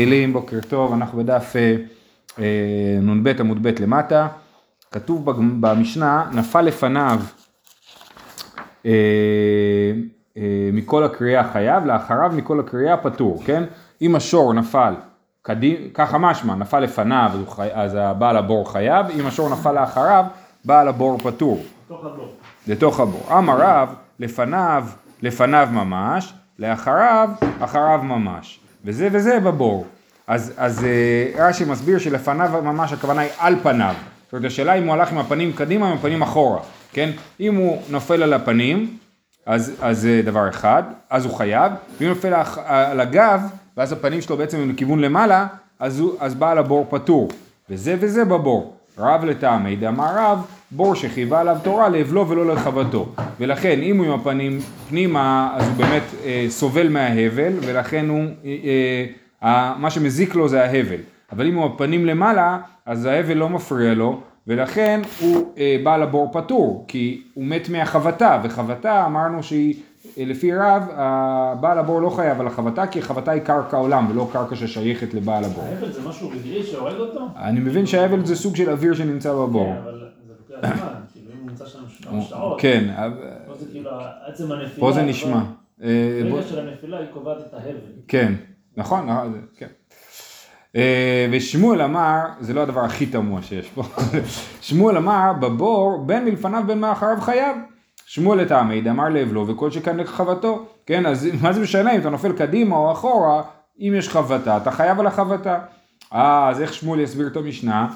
תהילים, בוקר טוב, אנחנו בדף אה, נ"ב עמוד ב' למטה, כתוב במשנה, נפל לפניו אה, אה, מכל הקריאה חייב, לאחריו מכל הקריאה פטור, כן? אם השור נפל ככה משמע, נפל לפניו אז הבעל הבור חייב, אם השור נפל לאחריו, בעל הבור פטור. לתוך הבור. לתוך הבור. אמר רב, לפניו, לפניו ממש, לאחריו, אחריו ממש. וזה וזה בבור. אז, אז אה, רש"י מסביר שלפניו ממש הכוונה היא על פניו. זאת אומרת, השאלה אם הוא הלך עם הפנים קדימה או עם הפנים אחורה, כן? אם הוא נופל על הפנים, אז, אז זה דבר אחד, אז הוא חייב, ואם הוא נופל על הגב, ואז הפנים שלו בעצם הם לכיוון למעלה, אז, הוא, אז בעל הבור פטור. וזה וזה בבור. רב לטעמי דאמר רב, בור שחייבה עליו תורה לאבלו ולא לרחבתו. ולכן אם הוא עם הפנים פנימה, אז הוא באמת אה, סובל מההבל, ולכן הוא... אה, אה, מה שמזיק לו זה ההבל. אבל אם הוא הפנים למעלה, אז ההבל לא מפריע לו, ולכן הוא אה, בעל הבור פטור, כי הוא מת מהחבטה, וחבטה אמרנו שהיא, אה, לפי רב, בעל הבור לא חייב על החבטה, כי החבטה היא קרקע עולם, ולא קרקע ששייכת לבעל הבור. ההבל זה משהו רגעי שהורג אותו? אני מבין שההבל זה סוג של אוויר שנמצא בבור. כן, אבל כן. פה זה כאילו נשמע. ברגע של הנפילה היא קובעת את ההבל. כן. נכון, כן. אה, ושמואל אמר, זה לא הדבר הכי תמוה שיש פה, שמואל אמר בבור בין מלפניו בין מאחריו חייב. שמואל את העמיד אמר לאבלו וכל שכאן לחבטו, כן, אז מה זה משנה אם אתה נופל קדימה או אחורה, אם יש חבטה, אתה חייב על החבטה. אה, אז איך שמואל יסביר את המשנה?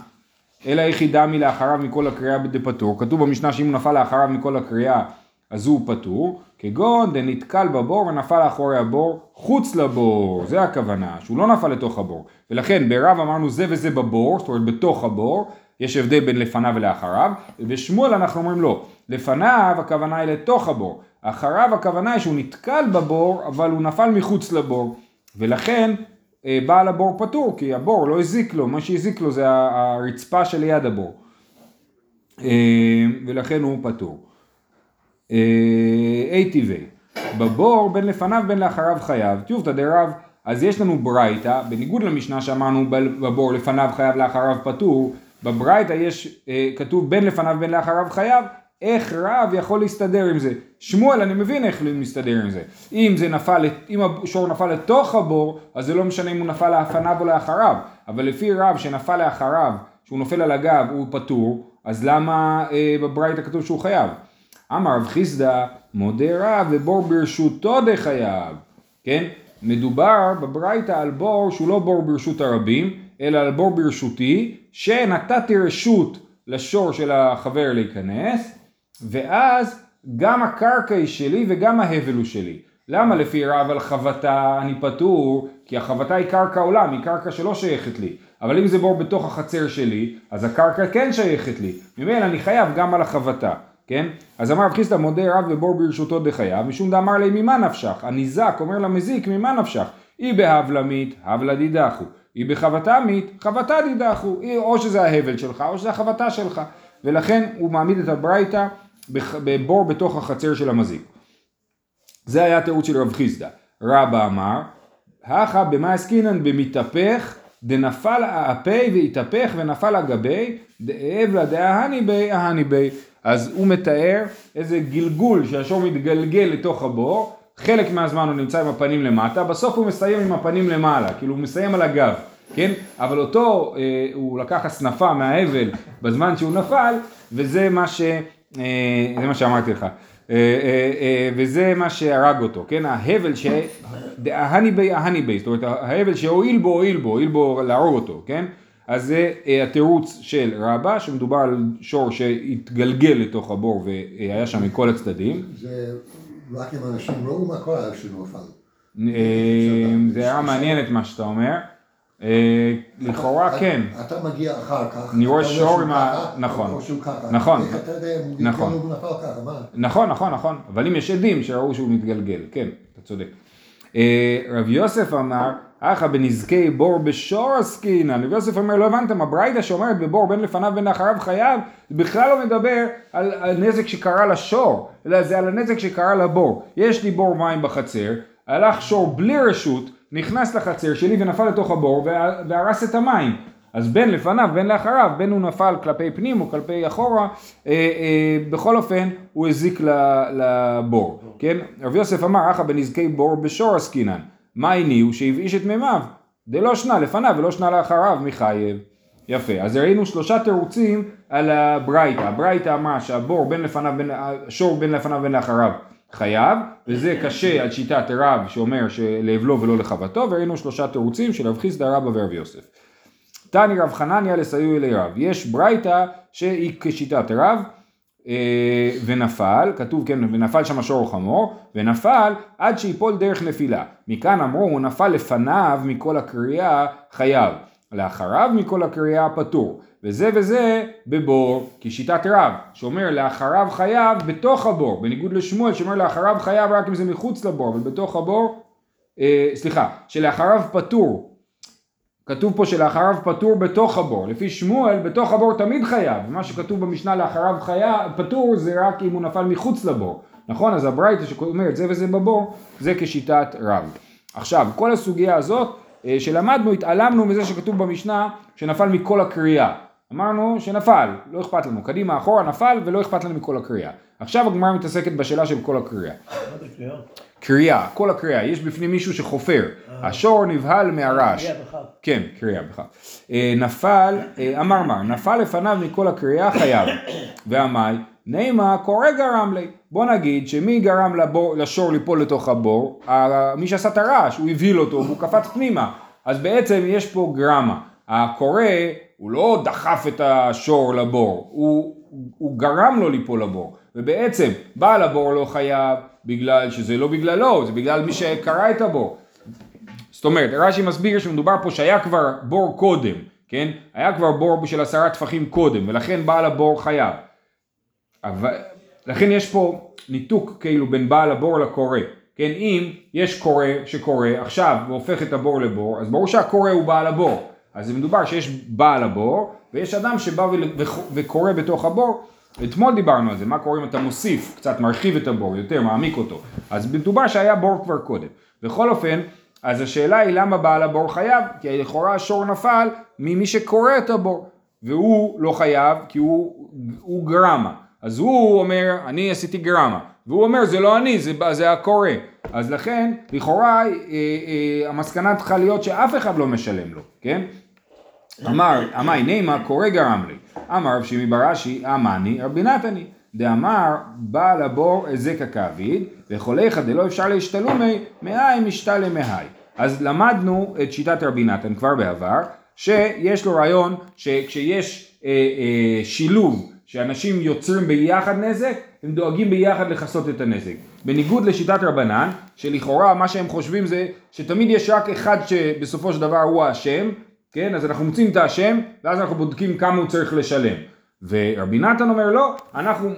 אלא יחידה מלאחריו מכל הקריאה דפטור, כתוב במשנה שאם הוא נפל לאחריו מכל הקריאה אז הוא פטור, כגון דנתקל בבור ונפל אחורי הבור חוץ לבור, זה הכוונה, שהוא לא נפל לתוך הבור. ולכן ברב אמרנו זה וזה בבור, זאת אומרת בתוך הבור, יש הבדל בין לפניו ולאחריו, ובשמואל אנחנו אומרים לא, לפניו הכוונה היא לתוך הבור, אחריו הכוונה היא שהוא נתקל בבור, אבל הוא נפל מחוץ לבור, ולכן בעל הבור פטור, כי הבור לא הזיק לו, מה שהזיק לו זה הרצפה שליד הבור, אה, ולכן הוא פטור. אי אה, טבעי. בבור בין לפניו בין לאחריו חייב, טיובתא דרב, אז יש לנו ברייתא, בניגוד למשנה שאמרנו בבור לפניו חייב לאחריו פטור, בברייתא יש, אה, כתוב בין לפניו בין לאחריו חייב, איך רב יכול להסתדר עם זה? שמואל אני מבין איך הוא מסתדר עם זה. אם זה נפל, אם השור נפל לתוך הבור, אז זה לא משנה אם הוא נפל לפניו או לאחריו. אבל לפי רב שנפל לאחריו, שהוא נופל על הגב, הוא פטור, אז למה אה, בברייתא כתוב שהוא חייב? אמר רב חיסדא מודה רב ובור ברשותו דחייב, כן? מדובר בברייתא על בור שהוא לא בור ברשות הרבים, אלא על בור ברשותי, שנתתי רשות לשור של החבר להיכנס, ואז גם הקרקע היא שלי וגם ההבל הוא שלי. למה לפי רב על חבטה אני פטור? כי החבטה היא קרקע עולם, היא קרקע שלא שייכת לי. אבל אם זה בור בתוך החצר שלי, אז הקרקע כן שייכת לי. ממילא אני חייב גם על החבטה. כן? אז אמר רב חיסדא מודה רב ובור ברשותו דחייו, משום דאמר לי ממה נפשך? הניזק אומר למזיק ממה נפשך? אי בהבלמית, הבלה דידחו, אי בחבטמית, חבטה דידחו, או שזה ההבל שלך או שזה החבטה שלך, ולכן הוא מעמיד את הברייתא בבור בתוך החצר של המזיק. זה היה התירוץ של רב חיסדא. רבא אמר, הכא במה עסקינן במתהפך דנפל האפה והתהפך ונפל הגבי דאבלה דאהני בי אהני בי אז הוא מתאר איזה גלגול שהשור מתגלגל לתוך הבור, חלק מהזמן הוא נמצא עם הפנים למטה, בסוף הוא מסיים עם הפנים למעלה, כאילו הוא מסיים על הגב, כן? אבל אותו, אה, הוא לקח הסנפה מההבל בזמן שהוא נפל, וזה מה ש... זה מה שאמרתי לך. אה, אה, אה, וזה מה שהרג אותו, כן? ההבל ש... ההני בי, ההני בי, זאת אומרת ההבל שהועיל בו, הועיל בו, הועיל בו להרוג אותו, כן? אז זה אה, התירוץ של רבא, שמדובר על שור שהתגלגל לתוך הבור והיה שם מכל הצדדים. זה רק אם אנשים ראו מה קורה נפל. אה, זה היה מעניין את מה שאתה אומר. אה, לכאורה כן. אתה מגיע אחר כך. אני רואה שור עם ה... נכון. נכון. נכון. נכון, נכון, נכון. אבל אם יש עדים שראו שהוא מתגלגל, כן, אתה צודק. רב יוסף אמר אחא בנזקי בור בשור עסקינן, רבי יוסף אומר לא הבנתם, הברייתא שאומרת בבור בין לפניו בין אחריו חייב, בכלל לא מדבר על הנזק שקרה לשור, אלא זה על הנזק שקרה לבור. יש לי בור מים בחצר, הלך שור בלי רשות, נכנס לחצר שלי ונפל לתוך הבור וה- והרס את המים. אז בין לפניו בין לאחריו, בין הוא נפל כלפי פנים או כלפי אחורה, אה, אה, בכל אופן הוא הזיק לבור, כן? רבי יוסף אמר, אחא בנזקי בור בשור עסקינן, מה הניעו שהבאיש את מימיו, דלא שנה לפניו ולא שנה לאחריו מחייב. יפה, אז ראינו שלושה תירוצים על הברייתא, הברייתא אמרה שהבור בין לפניו, בין, השור בין לפניו בין לאחריו חייב, וזה קשה על שיטת רב שאומר שלאבלו ולא לחבטו, וראינו שלושה תירוצים של רב חיסדא רבא ורב יוסף. תני רב חנניה לסיוע אלי רב, יש ברייתא שהיא כשיטת רב אה, ונפל, כתוב כן, ונפל שם שור חמור, ונפל עד שיפול דרך נפילה. מכאן אמרו, הוא נפל לפניו מכל הקריאה חייב, לאחריו מכל הקריאה פטור. וזה וזה בבור, כשיטת רב, שאומר לאחריו חייב בתוך הבור, בניגוד לשמואל שאומר לאחריו חייב רק אם זה מחוץ לבור, אבל בתוך הבור, אה, סליחה, שלאחריו פטור, כתוב פה שלאחריו פטור בתוך הבור, לפי שמואל בתוך הבור תמיד חייב, ומה שכתוב במשנה לאחריו חייב, פטור זה רק אם הוא נפל מחוץ לבור, נכון? אז הברייתא שאומרת זה וזה בבור, זה כשיטת רב. עכשיו, כל הסוגיה הזאת שלמדנו, התעלמנו מזה שכתוב במשנה שנפל מכל הקריאה. אמרנו שנפל, לא אכפת לנו, קדימה אחורה נפל ולא אכפת לנו מכל הקריאה. עכשיו הגמרא מתעסקת בשאלה של כל הקריאה. קריאה? כל הקריאה, יש בפנים מישהו שחופר, השור נבהל מהרעש. קריאה בכף. כן, קריאה בכלל. אה, נפל, אה, אמר מר, נפל לפניו מכל הקריאה חייב. ועמי, נימה קורא גרם לי. בוא נגיד שמי גרם לבור, לשור ליפול לתוך הבור? מי שעשה את הרעש, הוא הבהיל אותו והוא קפץ פנימה. אז בעצם יש פה גרמה. הקורא, הוא לא דחף את השור לבור, הוא, הוא גרם לו ליפול לבור. ובעצם בעל הבור לא חייב בגלל שזה לא בגללו, זה בגלל מי שקרא את הבור. זאת אומרת, רש"י מסביר שמדובר פה שהיה כבר בור קודם, כן? היה כבר בור של עשרה טפחים קודם, ולכן בעל הבור חייב. אבל, לכן יש פה ניתוק כאילו בין בעל הבור לקורא. כן, אם יש קורא שקורא עכשיו והופך את הבור לבור, אז ברור שהקורא הוא בעל הבור. אז זה מדובר שיש בעל הבור, ויש אדם שבא וקורא בתוך הבור. אתמול דיברנו על זה, מה קורה אם אתה מוסיף, קצת מרחיב את הבור, יותר מעמיק אותו. אז מדובר שהיה בור כבר קודם. בכל אופן, אז השאלה היא למה בעל הבור חייב? כי לכאורה השור נפל ממי שקורא את הבור. והוא לא חייב כי הוא, הוא גרמה. אז הוא אומר, אני עשיתי גרמה. והוא אומר, זה לא אני, זה, זה הקורא. אז לכן, לכאורה, אה, אה, המסקנה צריכה להיות שאף אחד לא משלם לו, כן? אמר, אמי נימה קורא גרם לי. אמר רב שימי בראשי, אמני רבי נתני. דאמר בעל הבור הזק הכביד, וחוליך דלא אפשר להשתלומי, מאי משתלה מהי. אז למדנו את שיטת רבי נתן כבר בעבר, שיש לו רעיון שכשיש אה, אה, שילוב שאנשים יוצרים ביחד נזק, הם דואגים ביחד לכסות את הנזק. בניגוד לשיטת רבנן, שלכאורה מה שהם חושבים זה שתמיד יש רק אחד שבסופו של דבר הוא האשם, כן? אז אנחנו מוצאים את האשם, ואז אנחנו בודקים כמה הוא צריך לשלם. ורבי נתן אומר לא, אנחנו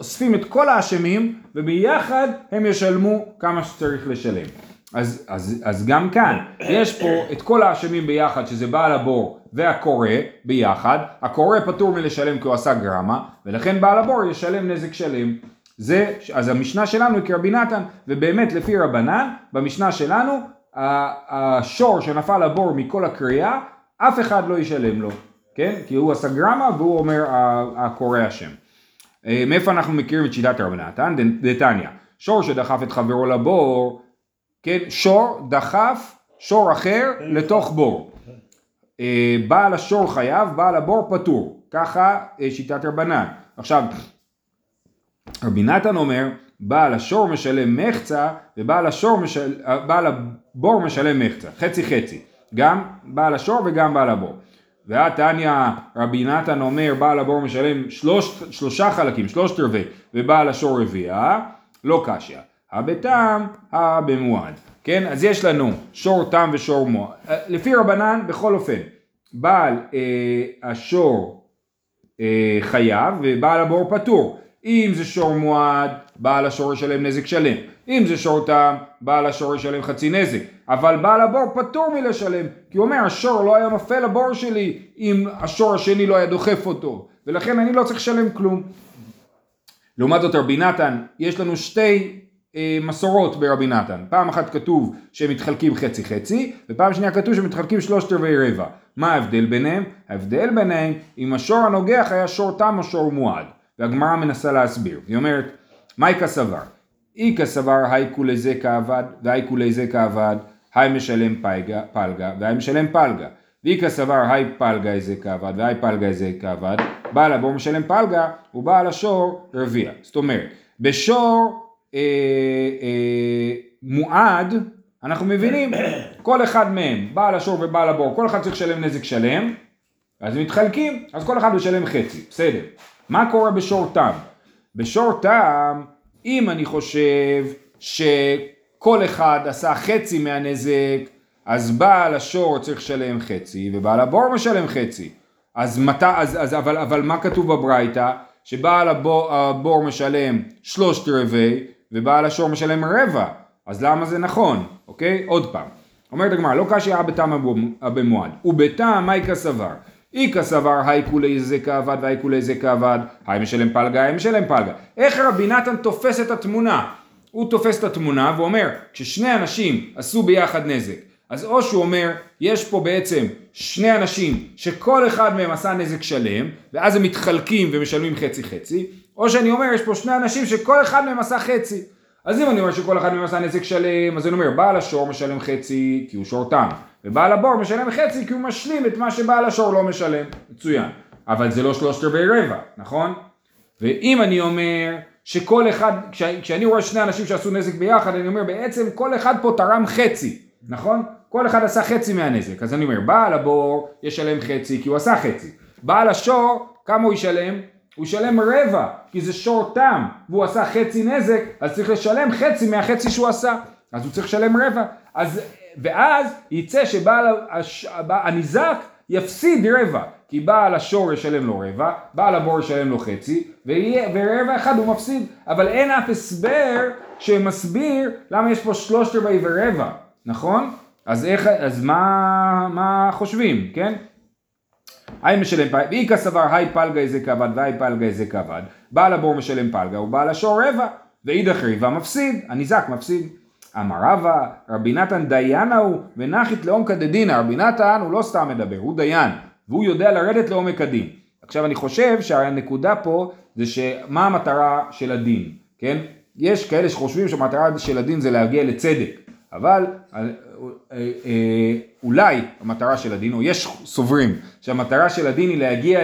אוספים את כל האשמים, וביחד הם ישלמו כמה שצריך לשלם. אז, אז, אז גם כאן, יש פה את כל האשמים ביחד, שזה בעל הבור והקורא ביחד, הקורא פטור מלשלם כי הוא עשה גרמה, ולכן בעל הבור ישלם נזק שלם. זה, אז המשנה שלנו היא כרבי נתן, ובאמת לפי רבנן, במשנה שלנו, השור שנפל לבור מכל הקריאה, אף אחד לא ישלם לו, כן? כי הוא עשה גרמה והוא אומר הקורא אשם. אה, מאיפה אנחנו מכירים את שיטת רבי נתן? ד- דתניא, שור שדחף את חברו לבור, כן, שור דחף שור אחר לתוך בור. אה, בעל השור חייב, בעל הבור פטור. ככה אה, שיטת רבנן. עכשיו, רבי נתן אומר, בעל השור משלם מחצה ובעל השור משל... אה, בעל הבור משלם מחצה, חצי חצי. גם בעל השור וגם בעל הבור. והתניא רבי נתן אומר בעל הבור משלם שלוש, שלושה חלקים, שלושת רבעי, ובעל השור רביעה, לא קשיא. הבתם, הבמועד. כן, אז יש לנו שור תם ושור מועד. אה, לפי רבנן, בכל אופן, בעל אה, השור אה, חייב ובעל הבור פטור. אם זה שור מועד, בעל השור ישלם נזק שלם. אם זה שור תם, בעל השור ישלם חצי נזק. אבל בעל הבור פטור מלשלם, כי הוא אומר השור לא היה נופל לבור שלי אם השור השני לא היה דוחף אותו, ולכן אני לא צריך לשלם כלום. לעומת זאת רבי נתן, יש לנו שתי מסורות ברבי נתן. פעם אחת כתוב שהם מתחלקים חצי חצי, ופעם שנייה כתוב שהם מתחלקים שלושת רבעי רבע. מה ההבדל ביניהם? ההבדל ביניהם, אם השור הנוגח היה שור תם או שור מועד. והגמרא מנסה להסביר. היא אומרת, מייקה סבר, איכא סבר הייקו לזה כעבד, והייקו לזה כעבד, היי משלם פלגה, פלגה והי משלם פלגה. ואיכא סבר היי פלגה איזה כעבד, והי פלגה איזה כעבד, בעל הבור משלם פלגה, ובעל השור רביע. זאת אומרת, בשור אה, אה, מועד, אנחנו מבינים, כל אחד מהם, בעל השור ובעל הבור, כל אחד צריך לשלם נזק שלם, אז מתחלקים, אז כל אחד משלם חצי, בסדר. מה קורה בשור תם? בשור תם, אם אני חושב שכל אחד עשה חצי מהנזק, אז בעל השור צריך לשלם חצי, ובעל הבור משלם חצי. אז, מת, אז, אז אבל, אבל מה כתוב בברייתא? שבעל הבור, הבור משלם שלושת רבעי, ובעל השור משלם רבע. אז למה זה נכון? אוקיי? עוד פעם. אומרת הגמרא, לא קשי היה בתם במועד, ובתם מייקה סבר. איכא סבר היי כולי זה כעבד והי כולי זה כעבד, היי משלם פלגה, היי משלם פלגה. איך רבי נתן תופס את התמונה? הוא תופס את התמונה ואומר, כששני אנשים עשו ביחד נזק, אז או שהוא אומר, יש פה בעצם שני אנשים שכל אחד מהם עשה נזק שלם, ואז הם מתחלקים ומשלמים חצי חצי, או שאני אומר, יש פה שני אנשים שכל אחד מהם עשה חצי. אז אם אני אומר שכל אחד מהם עשה נזק שלם, אז אני אומר, בעל השור משלם חצי כי הוא שור תם, ובעל הבור משלם חצי כי הוא משלים את מה שבעל השור לא משלם. מצוין. אבל זה לא שלושת רבעי רבע, נכון? ואם אני אומר שכל אחד, כש, כשאני רואה שני אנשים שעשו נזק ביחד, אני אומר בעצם כל אחד פה תרם חצי, נכון? כל אחד עשה חצי מהנזק. אז אני אומר, בעל הבור ישלם חצי כי הוא עשה חצי. בעל השור, כמה הוא ישלם? הוא ישלם רבע, כי זה שור תם, והוא עשה חצי נזק, אז צריך לשלם חצי מהחצי שהוא עשה. אז הוא צריך לשלם רבע. אז, ואז יצא שבעל הש, הניזק יפסיד רבע, כי בעל השור ישלם לו רבע, בעל הבור ישלם לו חצי, ויהיה, ורבע אחד הוא מפסיד. אבל אין אף הסבר שמסביר למה יש פה שלושת רבעי ורבע, נכון? אז איך, אז מה, מה חושבים, כן? היי משלם פלגה, ואיכא סבר היי פלגה איזה כבד והי פלגה איזה כבד, בעל הבור משלם פלגה ובעל השור רבע, ואידך ריבה מפסיד, הניזק מפסיד. אמר רבא, רבי נתן דיינה הוא ונחית לעומקא דדינא, רבי נתן הוא לא סתם מדבר, הוא דיין, והוא יודע לרדת לעומק הדין. עכשיו אני חושב שהנקודה פה זה שמה המטרה של הדין, כן? יש כאלה שחושבים שהמטרה של הדין זה להגיע לצדק, אבל אה, אה, אולי המטרה של הדין, או יש סוברים שהמטרה של הדין היא להגיע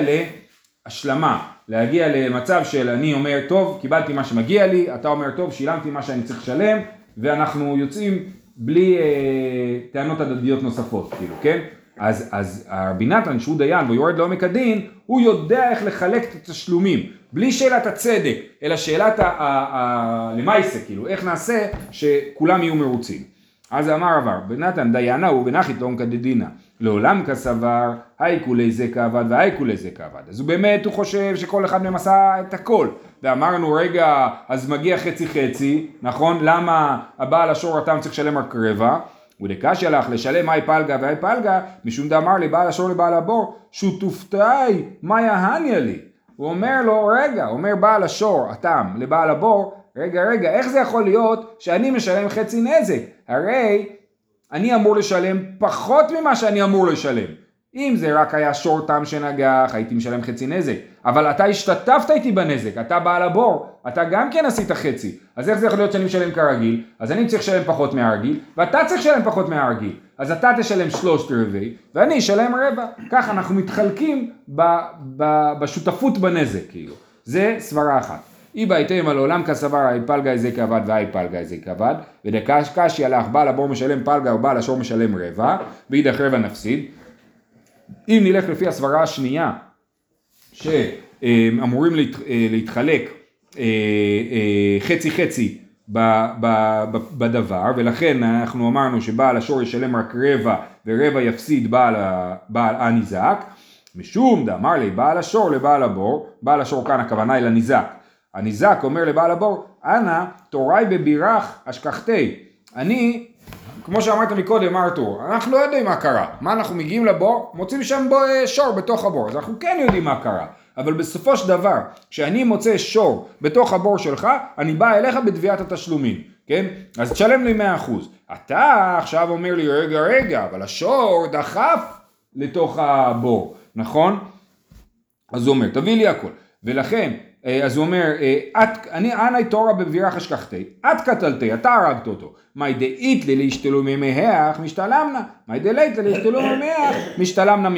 להשלמה, להגיע למצב של אני אומר טוב קיבלתי מה שמגיע לי, אתה אומר טוב שילמתי מה שאני צריך לשלם ואנחנו יוצאים בלי אה, טענות הדדיות נוספות, כאילו, כן? אז, אז הרבי נתן שהוא דיין והוא יורד לעומק הדין, הוא יודע איך לחלק את התשלומים, בלי שאלת הצדק, אלא שאלת הלמייסה, כאילו, איך נעשה שכולם יהיו מרוצים. אז אמר רבר, בנתן דיינה הוא בנחית לעומקא דדינא, לעולם כסבר, היי כולי זה כעבד והי כולי זה כעבד. אז הוא באמת, הוא חושב שכל אחד מהם עשה את הכל. ואמרנו, רגע, אז מגיע חצי חצי, נכון? למה הבעל השור התם צריך לשלם רק רבע? ודקשיא לך לשלם היי פלגה והי פלגה, משום דאמר לבעל השור לבעל הבור, שותופתאי, מה יהניה לי? הוא אומר לו, רגע, אומר בעל השור, התם, לבעל הבור, רגע, רגע, איך זה יכול להיות שאני משלם חצי נזק? הרי אני אמור לשלם פחות ממה שאני אמור לשלם. אם זה רק היה שור תם שנגח, הייתי משלם חצי נזק. אבל אתה השתתפת איתי בנזק, אתה בעל הבור, אתה גם כן עשית חצי. אז איך זה יכול להיות שאני משלם כרגיל? אז אני צריך לשלם פחות מהרגיל, ואתה צריך לשלם פחות מהרגיל. אז אתה תשלם שלושת רבעי, ואני אשלם רבע. ככה אנחנו מתחלקים ב, ב, בשותפות בנזק, כאילו. זה סברה אחת. אי בהתאם על עולם כסבר האי פלגה איזה כבד והאי פלגה איזה כבד. ודקש קשי הלך בעל הבור משלם פלגה או בעל השור משלם רבע ואידך רבע נפסיד. אם נלך לפי הסברה השנייה שאמורים להתחלק אה, אה, חצי חצי בדבר ולכן אנחנו אמרנו שבעל השור ישלם רק רבע ורבע יפסיד בעל הניזק. משום דאמר לי בעל השור לבעל הבור בעל השור כאן הכוונה היא לניזק הניזק אומר לבעל הבור, אנא תוראי בבירך אשכחתי. אני, כמו שאמרת מקודם ארתור, אנחנו לא יודעים מה קרה. מה אנחנו מגיעים לבור, מוצאים שם בו אה, שור בתוך הבור, אז אנחנו כן יודעים מה קרה. אבל בסופו של דבר, כשאני מוצא שור בתוך הבור שלך, אני בא אליך בתביעת התשלומים. כן? אז תשלם לי 100%. אתה עכשיו אומר לי, רגע, רגע, אבל השור דחף לתוך הבור, נכון? אז הוא אומר, תביא לי הכל. ולכן, אז הוא אומר, אה, את, אני אנאי תורה בבירך אשכחתי, את קטלתי, אתה הרגת אותו. מאי דאית לי להשתלו ממך, משתלמנה. מאי דלית לי להשתלו ממך, משתלמנה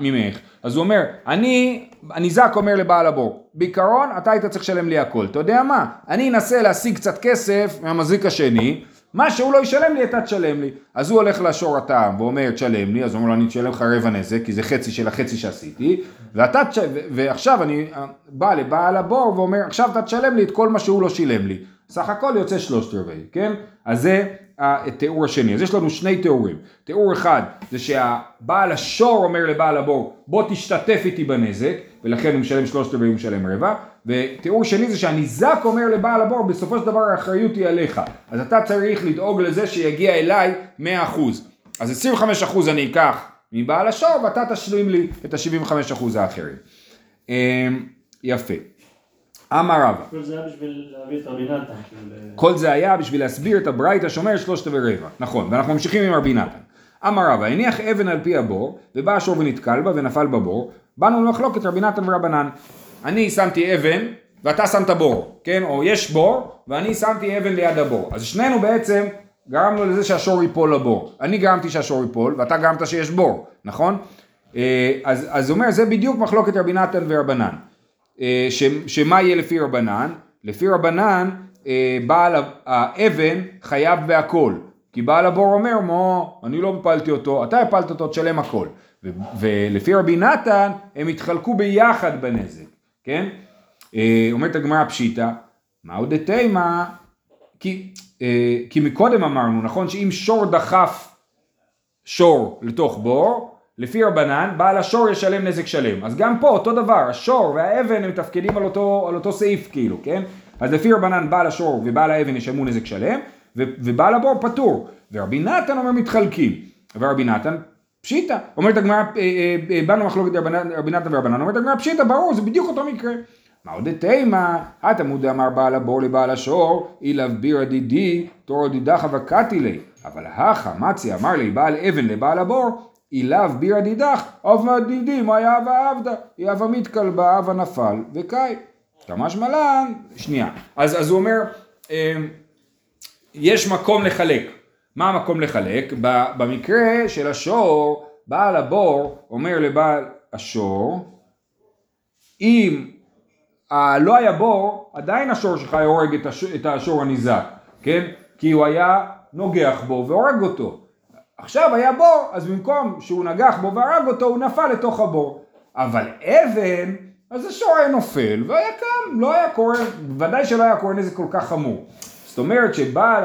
ממך. אז הוא אומר, אני, הניזק אומר לבעל הבור, בעיקרון אתה היית צריך לשלם לי הכל. אתה יודע מה? אני אנסה להשיג קצת כסף מהמזיק השני, מה שהוא לא ישלם לי, אתה תשלם לי. אז הוא הולך לשור הטעם ואומר, תשלם לי, אז הוא אומר לו, אני אשלם לך רבע נזק, כי זה חצי של החצי שעשיתי, ואתה, תש... ו- ועכשיו אני אה, בא לבעל הבור ואומר, עכשיו אתה תשלם לי את כל מה שהוא לא שילם לי. סך הכל יוצא שלושת רבעי, כן? אז זה התיאור השני. אז יש לנו שני תיאורים. תיאור אחד זה שהבעל השור אומר לבעל הבור, בוא תשתתף איתי בנזק, ולכן הוא משלם שלושת רבעי, הוא משלם רבע. ותיאור שני זה שהניזק אומר לבעל הבור, בסופו של דבר האחריות היא עליך. אז אתה צריך לדאוג לזה שיגיע אליי 100%. אז 25% אני אקח מבעל השור, ואתה תשלים לי את ה-75% האחרים. אמ, יפה. אמר רבא, כל זה היה בשביל להביא את רבי נתן, כאילו, כל זה היה בשביל להסביר את הברייתא שאומר שלושת ורבע. נכון, ואנחנו ממשיכים עם רבי נתן. אמר רבא, הניח אבן על פי הבור, ובא השור ונתקל בה ונפל בבור, באנו למחלוקת רבי נתן ורבנן. אני שמתי אבן, ואתה שמת בור, כן? או יש בור, ואני שמתי אבן ליד הבור. אז שנינו בעצם גרמנו לזה שהשור ייפול לבור. אני גרמתי שהשור ייפול, ואתה גרמת שיש בור, נכון? אה, אז, אז הוא אומר, זה בדיוק מחלוקת רבי נתן ורבנן. אה, ש, שמה יהיה לפי רבנן? לפי רבנן אה, בעל האבן חייב בהכל. כי בעל הבור אומר, מו, אני לא הפלתי אותו, אתה הפלת אותו, תשלם הכל. ו, ולפי רבי נתן, הם התחלקו ביחד בנזק, כן? אה, אומרת הגמרא פשיטא, מהו דתימה? כי, אה, כי מקודם אמרנו, נכון, שאם שור דחף שור לתוך בור, לפי רבנן, בעל השור ישלם נזק שלם. אז גם פה אותו דבר, השור והאבן הם מתפקדים על על אותו סעיף כאילו, כן? אז לפי רבנן בעל השור ובעל האבן ישלמו נזק שלם, ו- ובעל הבור פטור. ורבי נתן אומר מתחלקים. ורבי נתן פשיטא. אומרת הגמרא, אה, אה, אה, באנו מחלוקת רבי נתן- ורבנן, אומרת הגמרא פשיטא, ברור, זה בדיוק אותו מקרה. מה עוד תימא, התמוד אמר בעל הבור לבעל השור, אילאו בירא דידי, תורו דידך וקתי לי. אבל הכא מצי אמר לי בעל אבן לבעל הבור, אילאו בירא דידך, אב דידי, מה יהבה עבדה, יהבה מתכלבה, אבה נפל, וקאי. תמש מלן, שנייה. אז, אז הוא אומר, אמ, יש מקום לחלק. מה המקום לחלק? במקרה של השור, בעל הבור אומר לבעל השור, אם אה, לא היה בור, עדיין השור שלך היה הורג. את השור הניזק, כן? כי הוא היה נוגח בו והורג אותו. עכשיו היה בור, אז במקום שהוא נגח בו והרג אותו, הוא נפל לתוך הבור. אבל אבן, אז השור היה נופל והיה קם, לא היה קורה, ודאי שלא היה קורה נזק כל כך חמור. זאת אומרת שבעל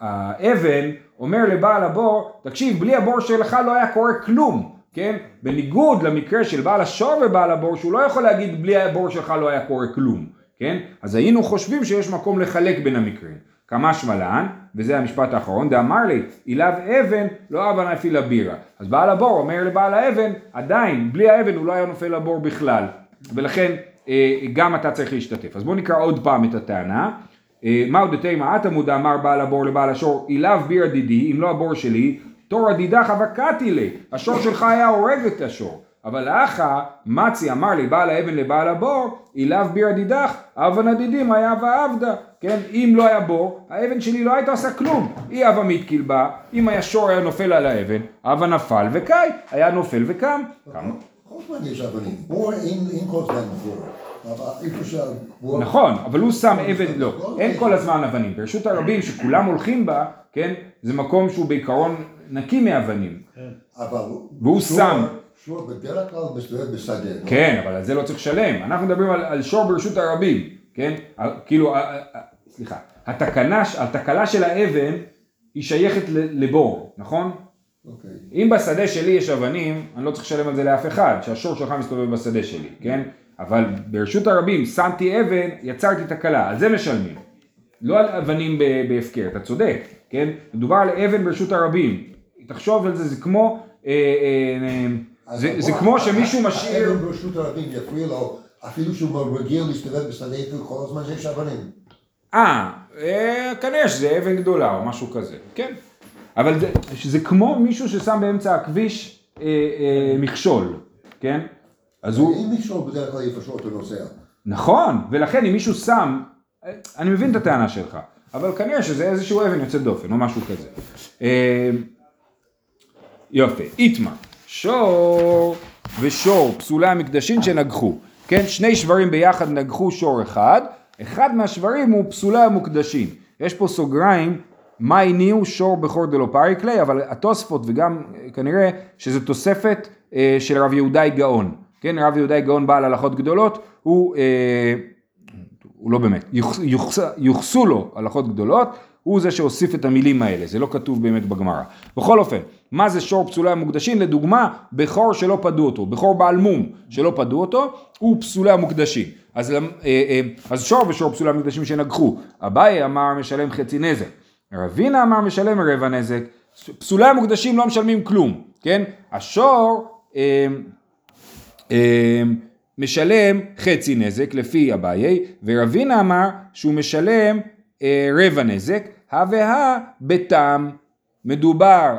האבן אומר לבעל הבור, תקשיב, בלי הבור שלך לא היה קורה כלום, כן? בניגוד למקרה של בעל השור ובעל הבור, שהוא לא יכול להגיד בלי הבור שלך לא היה קורה כלום, כן? אז היינו חושבים שיש מקום לחלק בין המקרים. כמה שמלן, וזה המשפט האחרון, דאמר לי, אילאו אבן, לא אבא נפיל לבירה. אז בעל הבור אומר לבעל האבן, עדיין, בלי האבן הוא לא היה נופל לבור בכלל. ולכן אה, גם אתה צריך להשתתף. אז בואו נקרא עוד פעם את הטענה. אה, מהו דתימה עמוד אמר בעל הבור לבעל השור, אילאו בירה דידי, אם לא הבור שלי, תור הדידה חבקתי לי, השור שלך היה הורג את השור. אבל אחא, מצי אמר לי בעל האבן לבעל הבור, אילאו ביר דידך, אבא נדידים היה ועבדה. כן, אם לא היה בור, האבן שלי לא הייתה עושה כלום. היא אבא מתקיל בה, אם היה שור היה נופל על האבן, אבא נפל וקאי, היה נופל וקם. יש אבנים. בור אין כל הזמן בור. נכון, אבל הוא שם אבן, לא, אין כל הזמן אבנים. ברשות הרבים שכולם הולכים בה, כן, זה מקום שהוא בעיקרון נקי מאבנים. אבל... והוא שם. שור בדרך כלל מסתובב בשדה. לא? כן, אבל על זה לא צריך לשלם. אנחנו מדברים על, על שור ברשות הרבים, כן? כאילו, סליחה, התקנה, התקלה של האבן היא שייכת לבור, נכון? אוקיי. אם בשדה שלי יש אבנים, אני לא צריך לשלם על זה לאף אחד, שהשור שלך מסתובב בשדה שלי, כן? אבל ברשות הרבים שמתי אבן, יצרתי תקלה, על זה משלמים. לא על אבנים בהפקר, אתה צודק, כן? מדובר על אבן ברשות הרבים. תחשוב על זה, זה כמו, אה, אה, זה, זה הבור- כמו שמישהו משאיר... האבן ברשות הרבים יפריע לו, אפילו שהוא רגיל להסתובב בשדה כל הזמן שיש אבנים. אה, אה, כנראה שזה אבן גדולה או משהו כזה, כן. אבל זה, זה כמו מישהו ששם באמצע הכביש אה, אה, מכשול, כן? אז הוא... אם מישהו בדרך כלל איפה שאתה נוסע. נכון, ולכן אם מישהו שם, אני מבין את הטענה שלך, אבל כנראה שזה איזשהו אבן יוצא דופן או משהו כזה. אה, יופי, איתמה, שור ושור, פסולי המקדשים שנגחו, כן, שני שברים ביחד נגחו שור אחד, אחד מהשברים הוא פסולי המוקדשים. יש פה סוגריים, מה הניעו שור בכור דלא פריקלי, אבל התוספות וגם אה, כנראה שזה תוספת אה, של רב יהודאי גאון. כן, רב יהודאי גאון בעל הלכות גדולות, הוא, אה, הוא לא באמת, יוחס, יוחס, יוחסו לו הלכות גדולות, הוא זה שהוסיף את המילים האלה, זה לא כתוב באמת בגמרא. בכל אופן, מה זה שור פסולי המוקדשים? לדוגמה, בכור שלא פדו אותו, בכור בעל מום שלא פדו אותו, הוא פסולי המוקדשים. אז, אה, אה, אז שור ושור פסולי המוקדשים שנגחו. אביי אמר משלם חצי נזק. רבינה אמר משלם רבע נזק. פסולי המוקדשים לא משלמים כלום, כן? השור אה, אה, משלם חצי נזק לפי אביי, ורבינה אמר שהוא משלם אה, רבע נזק, הא והא בתם. מדובר,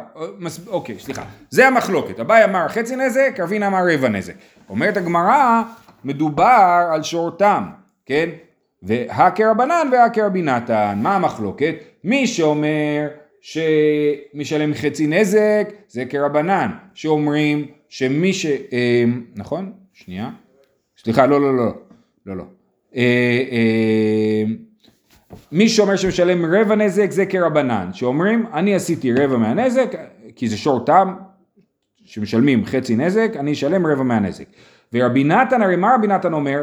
אוקיי, סליחה, זה המחלוקת, אביי אמר חצי נזק, רבינה אמר רבע נזק. אומרת הגמרא, מדובר על שורתם, כן? והא כרבנן והא כרבי נתן, מה המחלוקת? מי שאומר שמשלם חצי נזק, זה כרבנן, שאומרים שמי ש... אה, נכון? שנייה. סליחה, לא, לא, לא, לא, לא. אה, אה, מי שאומר שמשלם רבע נזק זה כרבנן, שאומרים אני עשיתי רבע מהנזק, כי זה שור תם, שמשלמים חצי נזק, אני אשלם רבע מהנזק. ורבי נתן, הרי מה רבי נתן אומר?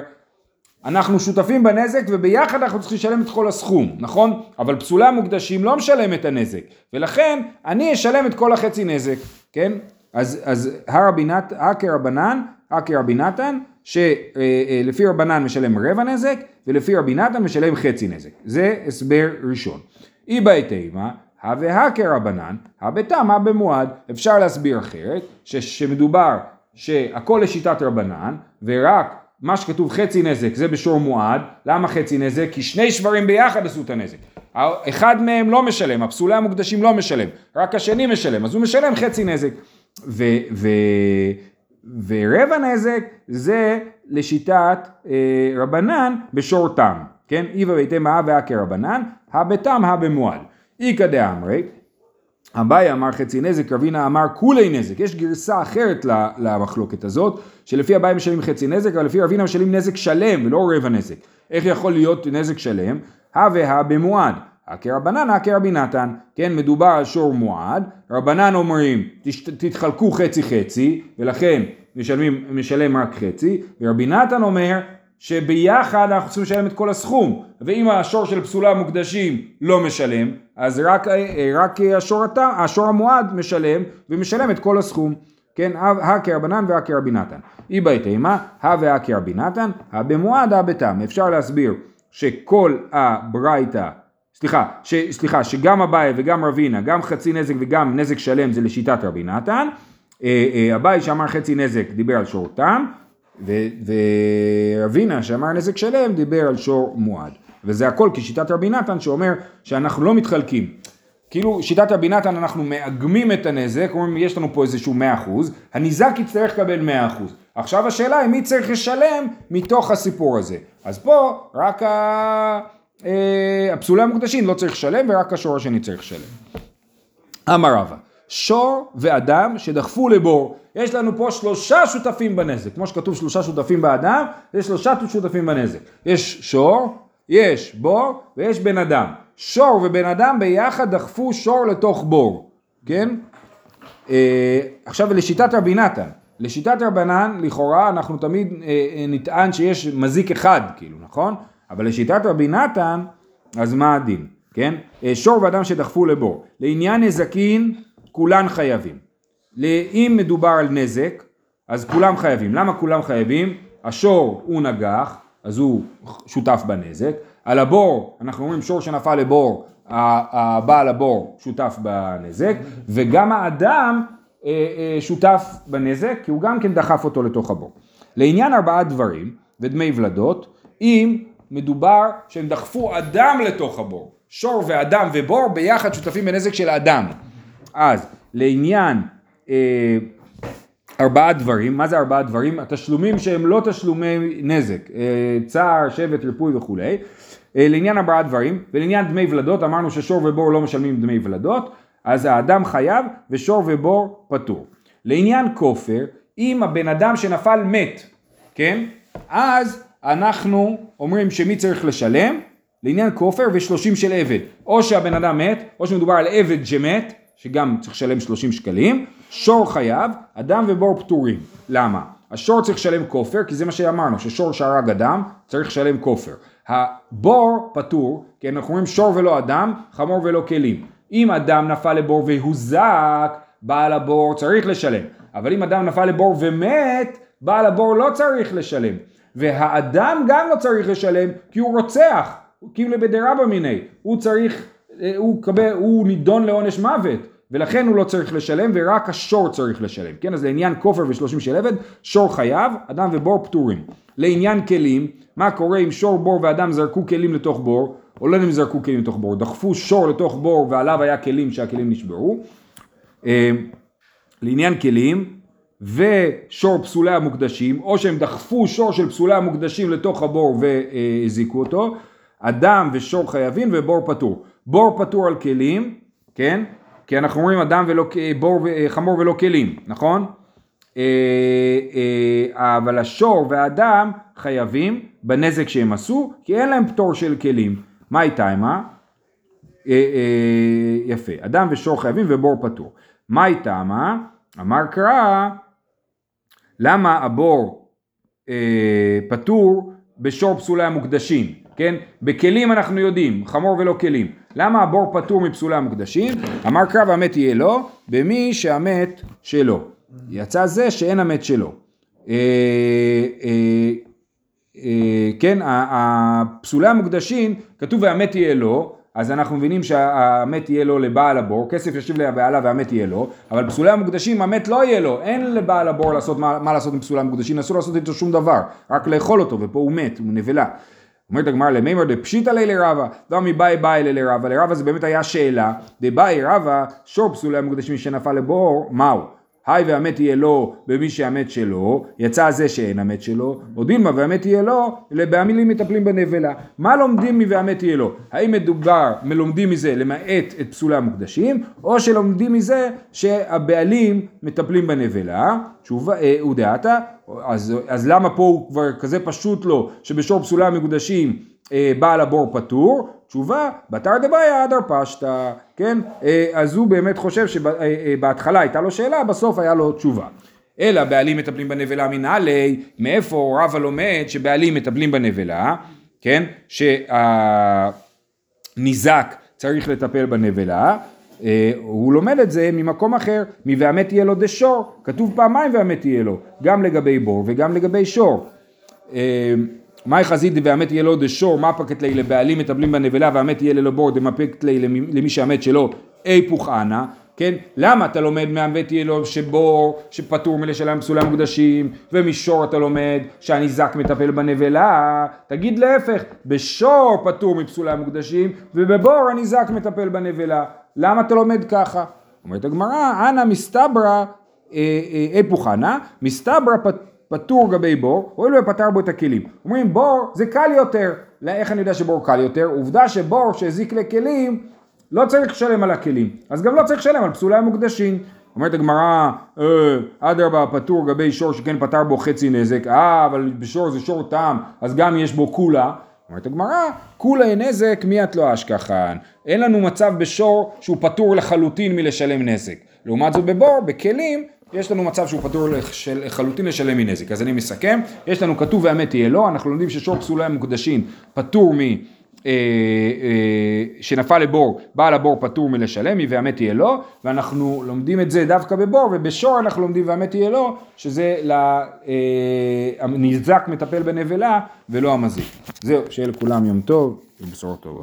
אנחנו שותפים בנזק וביחד אנחנו צריכים לשלם את כל הסכום, נכון? אבל פסולי המוקדשים לא משלם את הנזק, ולכן אני אשלם את כל החצי נזק, כן? אז, אז הרבי נת, הכרבנן, הכרבי נתן, שלפי רבנן משלם רבע נזק, ולפי רבי נתן משלם חצי נזק. זה הסבר ראשון. אי בהתאמה, הא והא כרבנן, הא בתם, הא במועד. אפשר להסביר אחרת, שמדובר שהכל לשיטת רבנן, ורק מה שכתוב חצי נזק זה בשור מועד, למה חצי נזק? כי שני שברים ביחד עשו את הנזק. אחד מהם לא משלם, הפסולי המוקדשים לא משלם, רק השני משלם, אז הוא משלם חצי נזק. ו, ו, ורבע נזק זה לשיטת אה, רבנן בשור תם, כן? איבא ביתם הא והא כרבנן, הא בתם הא במועד. איכא דאמרי, אביי אמר חצי נזק, רבינה אמר כולי נזק. יש גרסה אחרת למחלוקת הזאת, שלפי אביי משלמים חצי נזק, אבל לפי רבינה משלמים נזק שלם ולא רבע נזק. איך יכול להיות נזק שלם? הא והא במועד. הכרבנן, הכרבי נתן, כן, מדובר על שור מועד, רבנן אומרים תתחלקו חצי חצי, ולכן משלמים, משלם רק חצי, ורבי נתן אומר שביחד אנחנו צריכים לשלם את כל הסכום, ואם השור של פסולי המוקדשים לא משלם, אז רק, רק השור, התם, השור המועד משלם, ומשלם את כל הסכום, כן, הא כרבנן והא כרבי נתן. אי בהתאמה, הא והא כרבי נתן, הא במועד הא בתם. אפשר להסביר שכל הברייתא סליחה, ש, סליחה, שגם אביי וגם רבינה, גם חצי נזק וגם נזק שלם זה לשיטת רבי נתן. אביי שאמר חצי נזק דיבר על שור תם, ורבינה שאמר נזק שלם דיבר על שור מועד. וזה הכל כשיטת רבי נתן שאומר שאנחנו לא מתחלקים. כאילו שיטת רבי נתן אנחנו מאגמים את הנזק, אומרים יש לנו פה איזשהו 100%, הניזק יצטרך לקבל 100%. עכשיו השאלה היא מי צריך לשלם מתוך הסיפור הזה. אז פה רק ה... הפסולי המוקדשים לא צריך לשלם ורק השור השני צריך לשלם. אמר רבא, שור ואדם שדחפו לבור, יש לנו פה שלושה שותפים בנזק, כמו שכתוב שלושה שותפים באדם, יש שלושה שותפים בנזק. יש שור, יש בור ויש בן אדם. שור ובן אדם ביחד דחפו שור לתוך בור, כן? אה, עכשיו לשיטת רבי נתן, לשיטת רבנן לכאורה אנחנו תמיד אה, נטען שיש מזיק אחד, כאילו, נכון? אבל לשיטת רבי נתן, אז מה הדין, כן? שור ואדם שדחפו לבור. לעניין נזקין, כולן חייבים. אם מדובר על נזק, אז כולם חייבים. למה כולם חייבים? השור הוא נגח, אז הוא שותף בנזק. על הבור, אנחנו אומרים שור שנפל לבור, הבעל הבור שותף בנזק, וגם האדם שותף בנזק, כי הוא גם כן דחף אותו לתוך הבור. לעניין ארבעה דברים ודמי ולדות, אם מדובר שהם דחפו אדם לתוך הבור. שור ואדם ובור ביחד שותפים בנזק של אדם. אז לעניין אה, ארבעה דברים, מה זה ארבעה דברים? התשלומים שהם לא תשלומי נזק, אה, צער, שבט, ריפוי וכולי. אה, לעניין ארבעה דברים, ולעניין דמי ולדות, אמרנו ששור ובור לא משלמים דמי ולדות, אז האדם חייב ושור ובור פטור. לעניין כופר, אם הבן אדם שנפל מת, כן? אז אנחנו אומרים שמי צריך לשלם? לעניין כופר ושלושים של עבד. או שהבן אדם מת, או שמדובר על עבד שמת, שגם צריך לשלם שלושים שקלים, שור חייב, אדם ובור פטורים. למה? השור צריך לשלם כופר, כי זה מה שאמרנו, ששור שהרג אדם, צריך לשלם כופר. הבור פטור, כי אנחנו אומרים שור ולא אדם, חמור ולא כלים. אם אדם נפל לבור והוזק, בעל הבור צריך לשלם. אבל אם אדם נפל לבור ומת, בעל הבור לא צריך לשלם. והאדם גם לא צריך לשלם כי הוא רוצח, כאילו בדרבא מיני, הוא צריך, הוא, קבל, הוא נידון לעונש מוות. ולכן הוא לא צריך לשלם ורק השור צריך לשלם, כן? אז לעניין כופר ושלושים של עבד, שור חייב, אדם ובור פטורים. לעניין כלים, מה קורה אם שור בור ואדם זרקו כלים לתוך בור, או לא אם זרקו כלים לתוך בור, דחפו שור לתוך בור ועליו היה כלים שהכלים נשברו. אה, לעניין כלים, ושור פסולי המוקדשים, או שהם דחפו שור של פסולי המוקדשים לתוך הבור והזיקו אותו, אדם ושור חייבים ובור פטור. בור פטור על כלים, כן? כי אנחנו אומרים אדם ולא, בור, חמור ולא כלים, נכון? אה, אה, אבל השור והאדם חייבים בנזק שהם עשו, כי אין להם פטור של כלים. מה איתה עימה? אה, יפה, אדם ושור חייבים ובור פטור. מה איתה עימה? אמר קרא, למה הבור פטור בשור פסולי המוקדשים? כן? בכלים אנחנו יודעים, חמור ולא כלים. למה הבור פטור מפסולי המוקדשים? אמר קרב המת יהיה לו, במי שהמת שלו. יצא זה שאין המת שלו. אה, אה, אה, כן, הפסולי המוקדשים, כתוב והמת יהיה לו, אז אנחנו מבינים שהמת יהיה לו לבעל הבור, כסף ישיב לבעלה והמת יהיה לו, אבל פסולי המוקדשים המת לא יהיה לו, אין לבעל הבור לעשות, מה, מה לעשות עם פסולי המוקדשים, אסור לעשות איתו שום דבר, רק לאכול אותו, ופה הוא מת, הוא נבלה. אומרת הגמרא למימר דפשיטא לי לרבה, לא מבאי באי לרבה, לרבה זה באמת היה שאלה, דבאי רבה, שור פסולי המוקדשים שנפל לבור, מהו? היי והמת יהיה לו במי שהמת שלו, יצא זה שאין המת שלו, או דילמה והמת יהיה לו, בהמילים מטפלים בנבלה. מה לומדים מ"והמת יהיה לו"? האם מדובר, מלומדים מזה למעט את פסולי המוקדשים, או שלומדים מזה שהבעלים מטפלים בנבלה? תשובה, אה, דעתה, אז, אז למה פה הוא כבר כזה פשוט לו, שבשור פסולי המקודשים אה, בעל הבור פטור? תשובה, בתר דבעיה אדר פשטה, כן? אה, אז הוא באמת חושב שבהתחלה אה, הייתה לו שאלה, בסוף היה לו תשובה. אלא בעלים מטפלים בנבלה מנהלי, מאיפה רבא לומד שבעלים מטפלים בנבלה, כן? שהניזק צריך לטפל בנבלה, אה, הוא לומד את זה ממקום אחר, מ"ואמת יהיה לו דשור", כתוב פעמיים "ואמת יהיה לו", גם לגבי בור וגם לגבי שור. מאי חזית ואמת יהיה לו דשור, מפקת לי לבעלים מטפלים בנבלה ואמת יהיה לו בור דמפקת לי למי שהמת שלו איפוך אנא, כן? למה אתה לומד מאמת יהיה לו שבור שפטור מלשלם פסולי המוקדשים ומשור אתה לומד שהניזק מטפל בנבלה? תגיד להפך, בשור פטור מפסולי המוקדשים ובבור הניזק מטפל בנבלה. למה אתה לומד ככה? אומרת הגמרא, אנא מסתברא איפוך אנא, מסתברא פטור גבי בור, הואיל ופטר בו את הכלים. אומרים בור זה קל יותר, איך אני יודע שבור קל יותר? עובדה שבור שהזיק לכלים לא צריך לשלם על הכלים, אז גם לא צריך לשלם על פסולי המוקדשים. אומרת הגמרא, אה, אדרבה פטור גבי שור שכן פטר בו חצי נזק, אה אבל בשור זה שור טעם, אז גם יש בו כולה. אומרת הגמרא, כולה נזק מי את לא אשכחן. אין לנו מצב בשור שהוא פטור לחלוטין מלשלם נזק. לעומת זאת בבור, בכלים, יש לנו מצב שהוא פטור לחלוטין לשלם מנזק. אז אני מסכם, יש לנו כתוב והמת יהיה לו, אנחנו לומדים ששור פסולי המוקדשים פטור מ... אה, אה, שנפל לבור, בעל הבור פטור מלשלם, והמת תהיה לו, ואנחנו לומדים את זה דווקא בבור, ובשור אנחנו לומדים והמת תהיה לו, שזה הנזק אה, מטפל בנבלה ולא המזיק. זהו, שיהיה לכולם יום טוב ובשורות טובות.